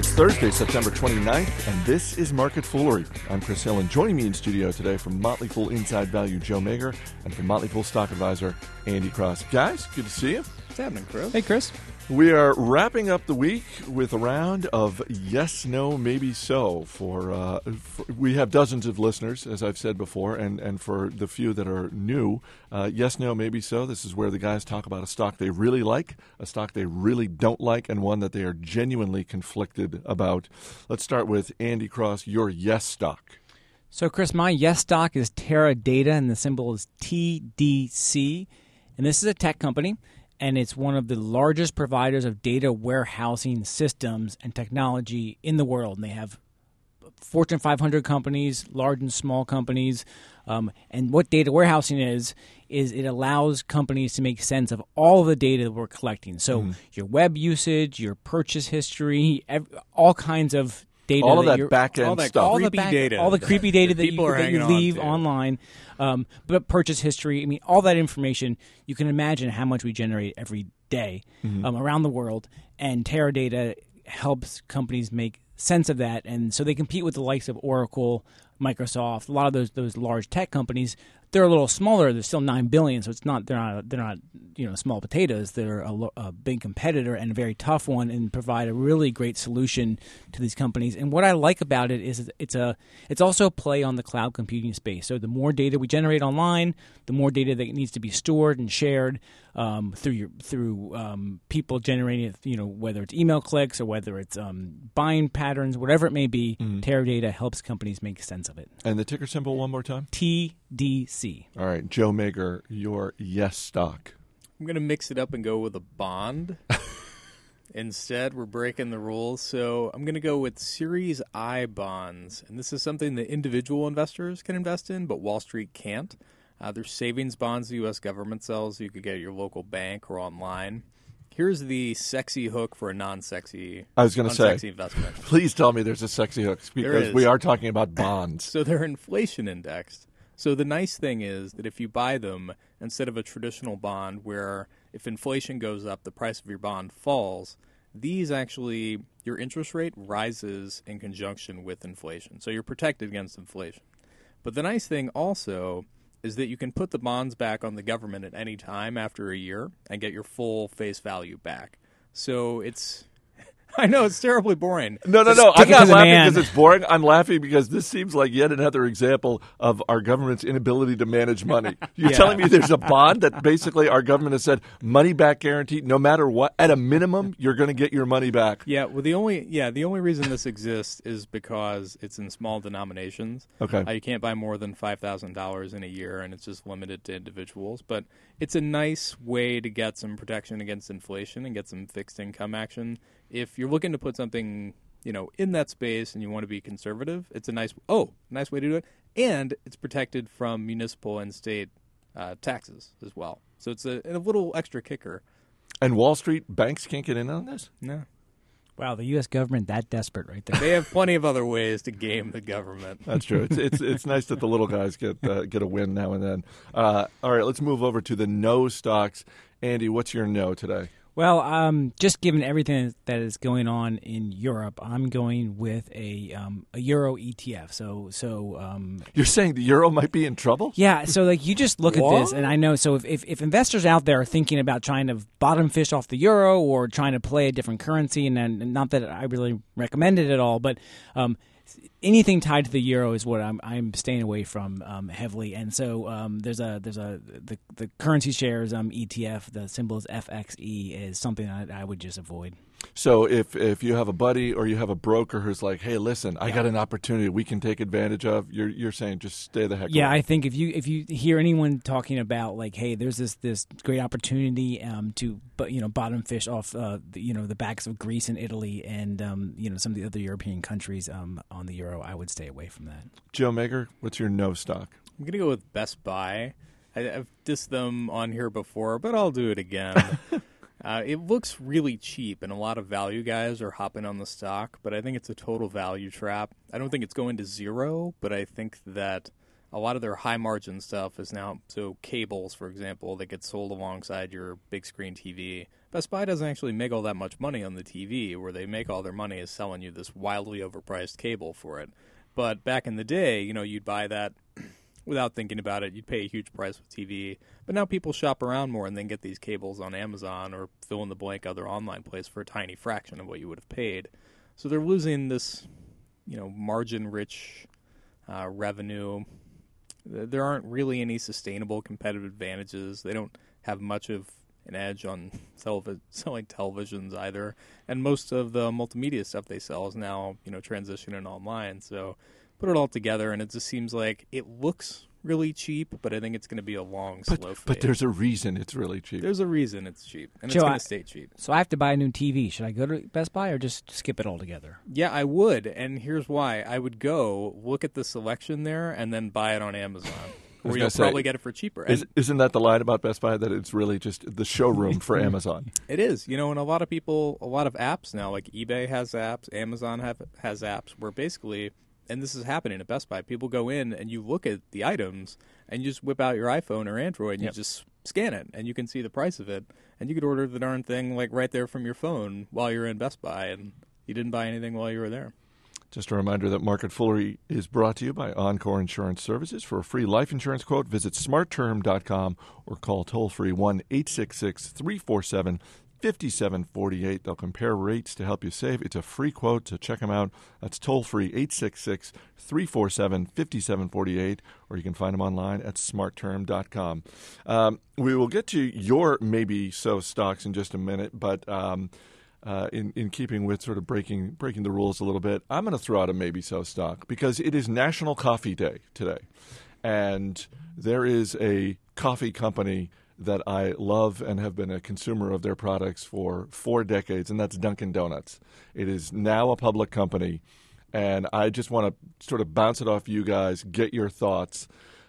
It's Thursday, September 29th, and this is Market Foolery. I'm Chris Hill, and joining me in studio today from Motley Fool Inside Value, Joe Magyer, and from Motley Fool Stock Advisor, Andy Cross. Guys, good to see you. What's happening, Chris? Hey, Chris. We are wrapping up the week with a round of yes, no, maybe so. For, uh, for we have dozens of listeners, as I've said before, and, and for the few that are new, uh, yes, no, maybe so. This is where the guys talk about a stock they really like, a stock they really don't like, and one that they are genuinely conflicted about. Let's start with Andy Cross, your yes stock. So, Chris, my yes stock is Teradata, and the symbol is TDC. And this is a tech company and it's one of the largest providers of data warehousing systems and technology in the world. And they have Fortune 500 companies, large and small companies. Um, and what data warehousing is, is it allows companies to make sense of all the data that we're collecting. So mm. your web usage, your purchase history, all kinds of data. All of that, that back end stuff. All the back, data. All the creepy data that, you, that you leave on online. Um, but purchase history, I mean, all that information, you can imagine how much we generate every day, mm-hmm. um, around the world. And Teradata helps companies make sense of that. And so they compete with the likes of Oracle, Microsoft, a lot of those those large tech companies they're a little smaller. They're still nine billion, so it's not they're not they're not you know small potatoes. They're a, a, big competitor and a very tough one, and provide a really great solution to these companies. And what I like about it is it's a it's also a play on the cloud computing space. So the more data we generate online, the more data that needs to be stored and shared um, through your through um, people generating it. You know whether it's email clicks or whether it's um, buying patterns, whatever it may be. Mm-hmm. Teradata helps companies make sense of it. And the ticker symbol one more time. TDC. All right, Joe Magyer, your yes stock. I'm going to mix it up and go with a bond. Instead, we're breaking the rules. So I'm going to go with Series I bonds. And this is something that individual investors can invest in, but Wall Street can't. Uh, there's savings bonds the U.S. government sells. You could get at your local bank or online. Here's the sexy hook for a non-sexy. I was going to say, investment. Please tell me there's a sexy hook because we are talking about bonds. so they're inflation indexed. So the nice thing is that if you buy them instead of a traditional bond where if inflation goes up, the price of your bond falls, these actually, your interest rate rises in conjunction with inflation. So you're protected against inflation. But the nice thing also is that you can put the bonds back on the government at any time after a year and get your full face value back. So it's I know it's terribly boring. No, no, no. I'm not laughing because it's boring. I'm laughing because this seems like yet another example of our government's inability to manage money. You're yeah. telling me there's a bond that basically our government has said money back guarantee, no matter what. At a minimum, you're going to get your money back. Yeah. Well, the only yeah the only reason this exists is because it's in small denominations. Okay. Uh, you can't buy more than five thousand dollars in a year, and it's just limited to individuals. But it's a nice way to get some protection against inflation and get some fixed income action if you're looking to put something you know in that space and you want to be conservative, it's a nice oh nice way to do it, and it's protected from municipal and state uh, taxes as well. So it's a, a little extra kicker. And Wall Street banks can't get in on this. No. Wow, the U.S. government that desperate right there. They have plenty of other ways to game the government. That's true. It's it's, it's nice that the little guys get uh, get a win now and then. Uh, all right, let's move over to the no stocks. Andy, what's your no today? Well, um, just given everything that is going on in Europe, I'm going with a um, a euro ETF. So, so um, you're saying the euro might be in trouble? Yeah. So, like, you just look at this, and I know. So, if, if, if investors out there are thinking about trying to bottom fish off the euro or trying to play a different currency, and, and not that I really recommend it at all, but um, anything tied to the euro is what I'm I'm staying away from um, heavily. And so um, there's a there's a the the currency shares um, ETF. The symbol is FXE is something that I would just avoid. So if if you have a buddy or you have a broker who's like, "Hey, listen, I got an opportunity we can take advantage of," you're you're saying just stay the heck. Yeah, away. I think if you if you hear anyone talking about like, "Hey, there's this this great opportunity um, to but you know bottom fish off uh, the, you know the backs of Greece and Italy and um, you know some of the other European countries um, on the euro, I would stay away from that. Joe Maker, what's your no stock? I'm gonna go with Best Buy. I, have dissed them on here before, but I'll do it again. Uh, it looks really cheap, and a lot of value guys are hopping on the stock, but I think it's a total value trap. I don't think it's going to zero, but I think that a lot of their high margin stuff is now so cables, for example, that get sold alongside your big screen TV. Best Buy doesn't actually make all that much money on the TV. Where they make all their money is selling you this wildly overpriced cable for it. But back in the day, you know, you'd buy that without thinking about it. You'd pay a huge price with TV. But now people shop around more and then get these cables on Amazon or fill in the blank other online place for a tiny fraction of what you would have paid. So they're losing this, you know, margin rich uh, revenue there aren't really any sustainable competitive advantages. They don't have much of an edge on selling televisions either, and most of the multimedia stuff they sell is now you know transitioning online. So put it all together, and it just seems like it looks really cheap, but I think it's going to be a long, but, slow fade. But there's a reason it's really cheap. There's a reason it's cheap, and Joe, it's going to stay cheap. So I have to buy a new TV. Should I go to Best Buy or just skip it altogether? Yeah, I would, and here's why. I would go look at the selection there and then buy it on Amazon. Or you'll say, probably get it for cheaper. Is, not that the line about Best Buy that it's really just the showroom for Amazon? It is, you know, and a lot of people, a lot of apps now, like eBay has apps, Amazon have, has apps, where basically and this is happening at Best Buy. People go in and you look at the items and you just whip out your iPhone or Android and yep. you just scan it and you can see the price of it and you could order the darn thing like right there from your phone while you're in Best Buy and you didn't buy anything while you were there. Just a reminder that Market Foolery is brought to you by Encore Insurance Services. For a free life insurance quote, visit smartterm.com or call toll free 1 866 347 5748. They'll compare rates to help you save. It's a free quote, so check them out. That's toll free 866 347 5748, or you can find them online at smartterm.com. Um, we will get to your maybe so stocks in just a minute, but. Um, uh, in in keeping with sort of breaking breaking the rules a little bit, I'm going to throw out a maybe so stock because it is National Coffee Day today, and there is a coffee company that I love and have been a consumer of their products for four decades, and that's Dunkin' Donuts. It is now a public company, and I just want to sort of bounce it off you guys, get your thoughts.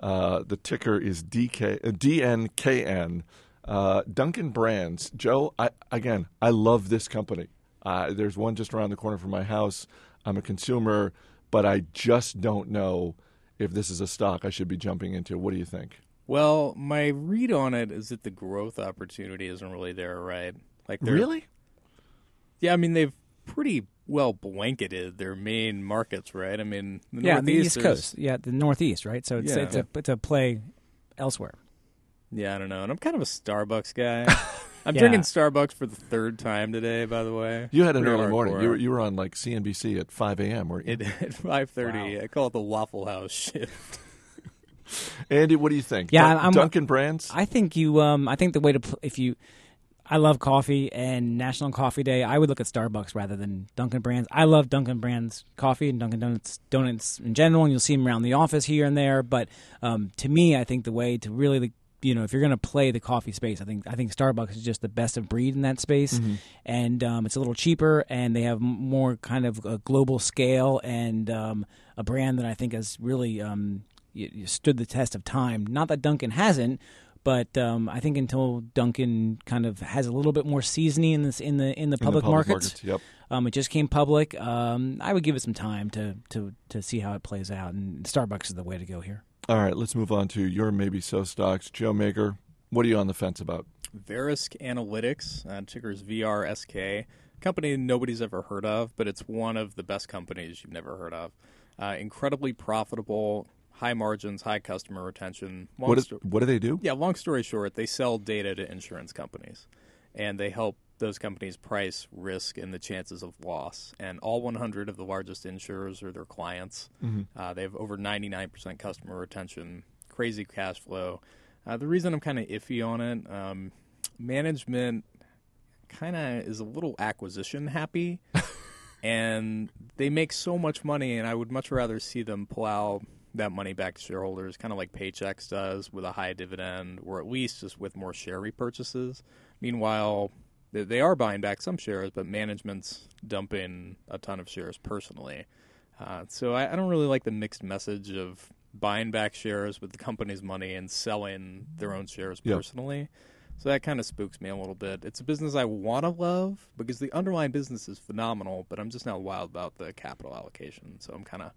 Uh, the ticker is DK, uh, DNKN. Uh, Dunkin' Brands. Joe, I, again, I love this company. Uh, there's one just around the corner from my house. I'm a consumer, but I just don't know if this is a stock I should be jumping into. What do you think? Well, my read on it is that the growth opportunity isn't really there, right? Like, really? Yeah, I mean they've pretty well blanketed their main markets, right? I mean, the yeah, the East Coast, yeah, the Northeast, right? So it's yeah. it's a it's a play elsewhere. Yeah, I don't know, and I'm kind of a Starbucks guy. I'm yeah. drinking Starbucks for the third time today. By the way, you had an early morning. You were, you were on like CNBC at 5 a.m. Or at 5:30. Wow. I call it the Waffle House shift. Andy, what do you think? Yeah, Dun- I'm, Dunkin' Brands. I think you. Um, I think the way to pl- if you. I love coffee and National Coffee Day. I would look at Starbucks rather than Dunkin' Brands. I love Dunkin' Brands coffee and Dunkin' Donuts donuts in general, and you'll see them around the office here and there. But um, to me, I think the way to really you know, if you're going to play the coffee space, I think I think Starbucks is just the best of breed in that space, mm-hmm. and um, it's a little cheaper, and they have more kind of a global scale and um, a brand that I think has really um, you, you stood the test of time. Not that Dunkin' hasn't, but um, I think until Dunkin' kind of has a little bit more seasoning in this in the in the public, in the public markets, markets yep. um, it just came public. Um, I would give it some time to to to see how it plays out, and Starbucks is the way to go here. All right, let's move on to your maybe so stocks. Joe Magyer, what are you on the fence about? Verisk Analytics, uh, ticker is VRSK. Company nobody's ever heard of, but it's one of the best companies you've never heard of. Uh, incredibly profitable, high margins, high customer retention. Long what, is, sto- what do they do? Yeah, long story short, they sell data to insurance companies, and they help those companies price risk and the chances of loss. And all 100 of the largest insurers are their clients. Mm-hmm. Uh, they have over 99% customer retention, crazy cash flow. Uh, the reason I'm kind of iffy on it, um, management kind of is a little acquisition happy. and they make so much money, and I would much rather see them plow that money back to shareholders, kind of like Paychex does with a high dividend, or at least just with more share repurchases. Meanwhile, they are buying back some shares, but management's dumping a ton of shares personally. Uh, so I, I, don't really like the mixed message of buying back shares with the company's money and selling their own shares yep. personally. So that kind of spooks me a little bit. It's a business I want to love because the underlying business is phenomenal, but I'm just not wild about the capital allocation. So I'm kind of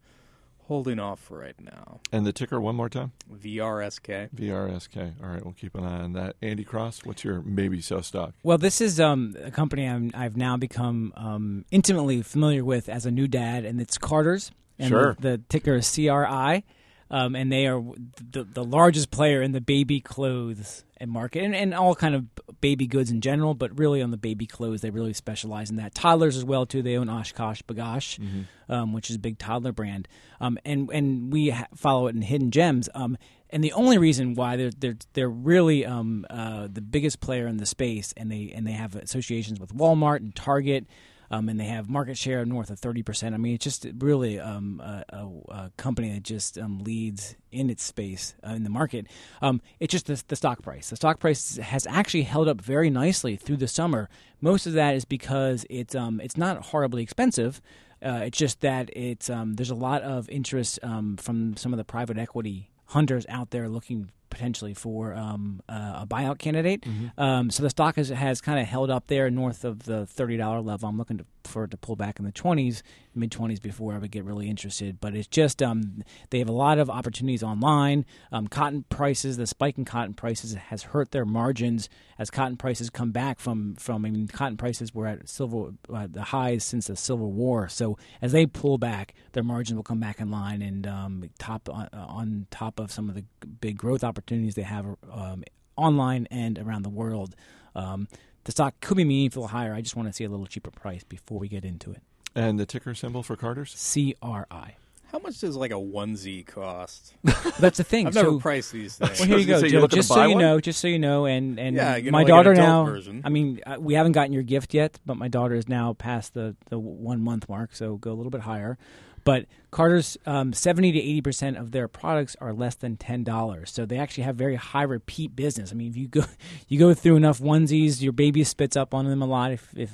Holding off for right now. And the ticker one more time? VRSK. VRSK. All right, we'll keep an eye on that. Andy Cross, what's your maybe so stock? Well, this is um, a company i have now become um, intimately familiar with as a new dad, and it's Carter's. And sure. The, the ticker is CRI. Um, and they are the, the largest player in the baby clothes and market and, and all kind of baby goods in general, but really on the baby clothes, they really specialize in that. Toddlers as well too. They own OshKosh B'gosh, mm-hmm. um, which is a big toddler brand, um, and and we ha- follow it in Hidden Gems. Um, and the only reason why they're they're they're really um, uh, the biggest player in the space, and they and they have associations with Walmart and Target um, and they have market share north of 30%. I mean, it's just really um, a, a, a, company that just um, leads in its space uh, in the market. Um, it's just the, the, stock price. The stock price has actually held up very nicely through the summer. Most of that is because it's um, it's not horribly expensive. Uh, it's just that it's um, there's a lot of interest from some of the private equity hunters out there looking potentially for um, uh, a buyout candidate. Mm-hmm. Um, so the stock has, has kind of held up there north of the thirty dollar level. I'm looking to, for it to pull back in the twenties, mid twenties before I would get really interested. But it's just um, they have a lot of opportunities online. Um, cotton prices, the spike in cotton prices has hurt their margins as cotton prices come back from from. I mean, cotton prices were at silver uh, the highs since the Civil War. So as they pull back, their margins will come back in line and um, top on, uh, on top of some of the big growth opportunities opportunities they have um, online and around the world. Um, the stock could be meaningfully higher. I just want to see a little cheaper price before we get into it. And the ticker symbol for Carter's? CRI. How much does like a onesie cost? That's the thing. I've so, never priced these things. Well, here you go, Joe. Just so you one? know, just so you know, and and yeah, my like daughter now. Version. I mean, uh, we haven't gotten your gift yet, but my daughter is now past the the one month mark, so go a little bit higher. But Carter's um, 70 to 80 percent of their products are less than ten dollars, so they actually have very high repeat business. I mean, if you go you go through enough onesies, your baby spits up on them a lot. If if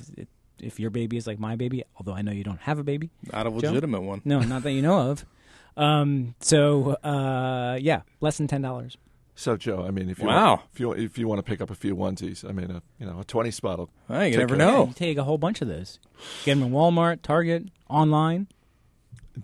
if your baby is like my baby, although I know you don't have a baby, not a legitimate Joe? one. No, not that you know of. Um, so uh, yeah, less than ten dollars. So Joe, I mean, if you wow. want, if you if you want to pick up a few onesies, I mean, a you know a twenty spot. Will well, you never know. You take a whole bunch of those. Get them in Walmart, Target, online.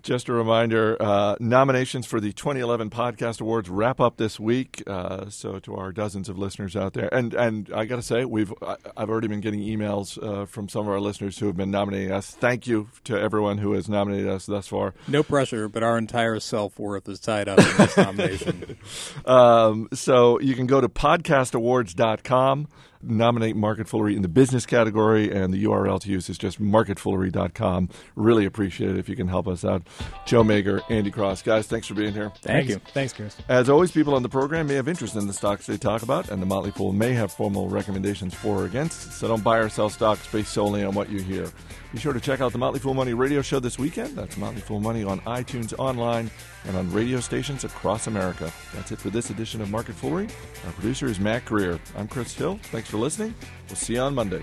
Just a reminder uh, nominations for the 2011 Podcast Awards wrap up this week. Uh, so, to our dozens of listeners out there, and and I got to say, we've I've already been getting emails uh, from some of our listeners who have been nominating us. Thank you to everyone who has nominated us thus far. No pressure, but our entire self worth is tied up in this nomination. um, so, you can go to podcastawards.com nominate Market Foolery in the business category, and the URL to use is just marketfoolery.com. Really appreciate it if you can help us out. Joe Magyer, Andy Cross. Guys, thanks for being here. Thank thanks. you. Thanks, Chris. As always, people on the program may have interest in the stocks they talk about, and the Motley Fool may have formal recommendations for or against, so don't buy or sell stocks based solely on what you hear. Be sure to check out the Motley Fool Money radio show this weekend. That's Motley Fool Money on iTunes, online, and on radio stations across America. That's it for this edition of Market Foolery. Our producer is Mac Greer. I'm Chris Hill. Thanks for listening. We'll see you on Monday.